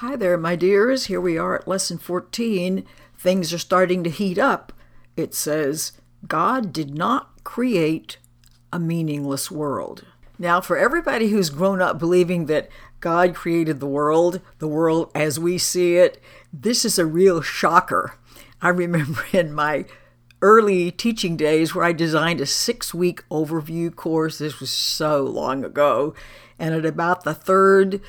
Hi there, my dears. Here we are at lesson 14. Things are starting to heat up. It says, God did not create a meaningless world. Now, for everybody who's grown up believing that God created the world, the world as we see it, this is a real shocker. I remember in my early teaching days where I designed a six week overview course. This was so long ago. And at about the third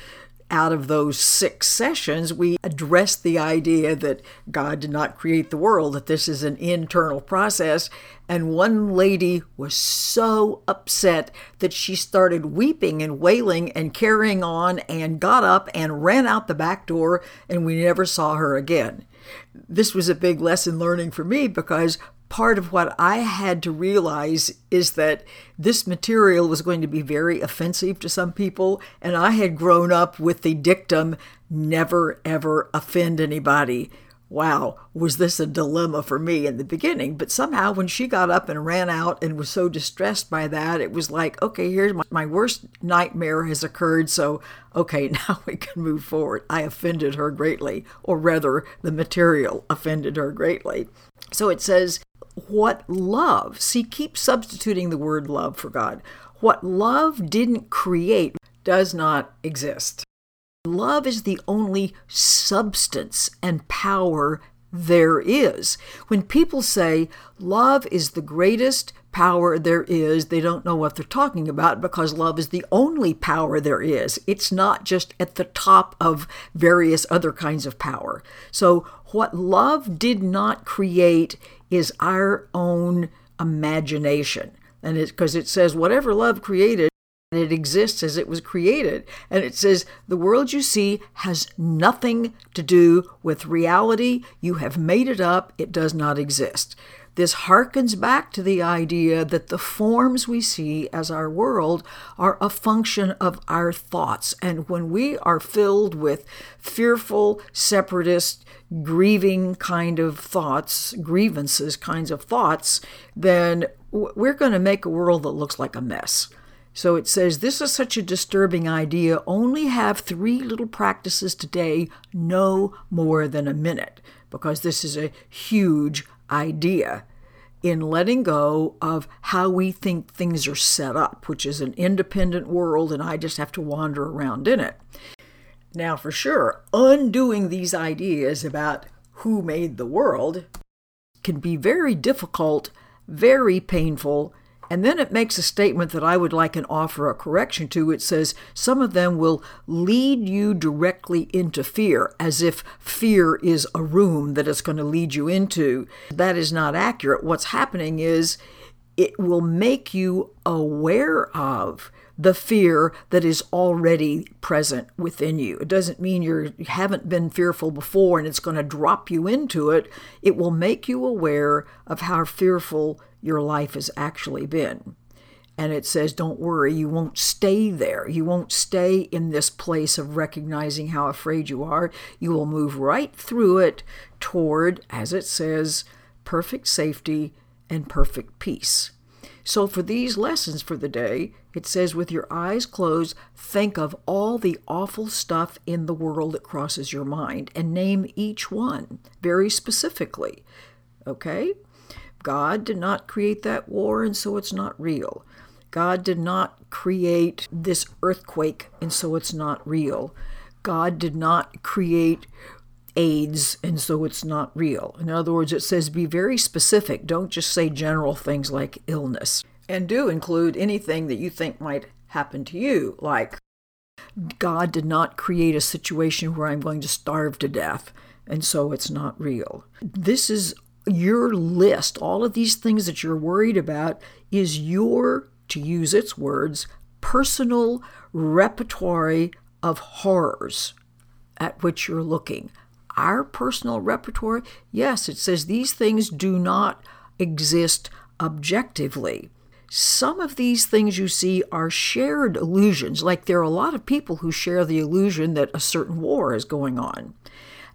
out of those six sessions, we addressed the idea that God did not create the world, that this is an internal process. And one lady was so upset that she started weeping and wailing and carrying on and got up and ran out the back door, and we never saw her again. This was a big lesson learning for me because part of what I had to realize is that this material was going to be very offensive to some people, and I had grown up with the dictum never ever offend anybody. Wow, was this a dilemma for me in the beginning? But somehow, when she got up and ran out and was so distressed by that, it was like, okay, here's my, my worst nightmare has occurred, so okay, now we can move forward. I offended her greatly, or rather, the material offended her greatly. So it says, what love, see, keep substituting the word love for God. What love didn't create does not exist. Love is the only substance and power there is. When people say love is the greatest power there is, they don't know what they're talking about because love is the only power there is. It's not just at the top of various other kinds of power. So, what love did not create is our own imagination. And it's because it says, whatever love created, it exists as it was created. And it says, the world you see has nothing to do with reality. You have made it up, it does not exist. This harkens back to the idea that the forms we see as our world are a function of our thoughts. And when we are filled with fearful, separatist, grieving kind of thoughts, grievances kinds of thoughts, then we're going to make a world that looks like a mess. So it says, This is such a disturbing idea. Only have three little practices today, no more than a minute, because this is a huge idea in letting go of how we think things are set up, which is an independent world, and I just have to wander around in it. Now, for sure, undoing these ideas about who made the world can be very difficult, very painful, and then it makes a statement that I would like and offer a correction to. It says, Some of them will lead you directly into fear, as if fear is a room that it's going to lead you into. That is not accurate. What's happening is it will make you aware of the fear that is already present within you. It doesn't mean you're, you haven't been fearful before and it's going to drop you into it. It will make you aware of how fearful your life has actually been. And it says, don't worry, you won't stay there. You won't stay in this place of recognizing how afraid you are. You will move right through it toward, as it says, perfect safety and perfect peace. So, for these lessons for the day, it says, with your eyes closed, think of all the awful stuff in the world that crosses your mind and name each one very specifically. Okay? God did not create that war, and so it's not real. God did not create this earthquake, and so it's not real. God did not create AIDS, and so it's not real. In other words, it says be very specific. Don't just say general things like illness. And do include anything that you think might happen to you, like God did not create a situation where I'm going to starve to death, and so it's not real. This is your list, all of these things that you're worried about, is your, to use its words, personal repertoire of horrors at which you're looking. Our personal repertoire, yes, it says these things do not exist objectively. Some of these things you see are shared illusions, like there are a lot of people who share the illusion that a certain war is going on,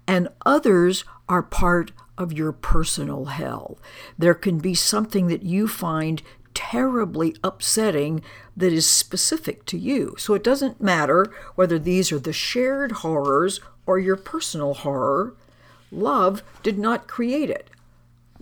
and others are part of your personal hell. There can be something that you find terribly upsetting that is specific to you. So it doesn't matter whether these are the shared horrors or your personal horror. Love did not create it.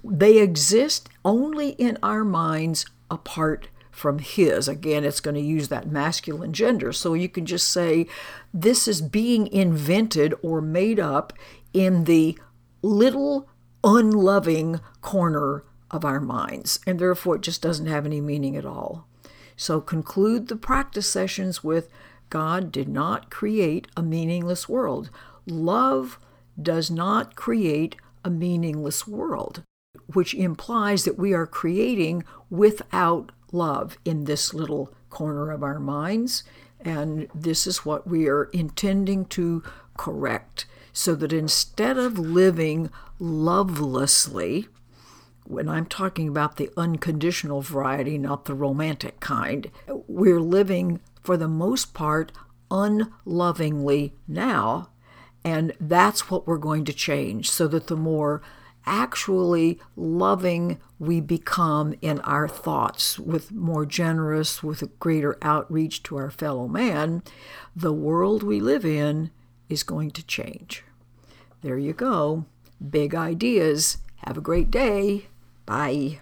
They exist only in our minds apart from his. Again, it's going to use that masculine gender. So you can just say this is being invented or made up in the little unloving corner of our minds, and therefore it just doesn't have any meaning at all. So conclude the practice sessions with God did not create a meaningless world. Love does not create a meaningless world, which implies that we are creating without love in this little corner of our minds. And this is what we are intending to correct so that instead of living lovelessly, when I'm talking about the unconditional variety, not the romantic kind, we're living for the most part unlovingly now. And that's what we're going to change so that the more actually loving we become in our thoughts, with more generous, with a greater outreach to our fellow man, the world we live in is going to change. There you go. Big ideas. Have a great day. Bye.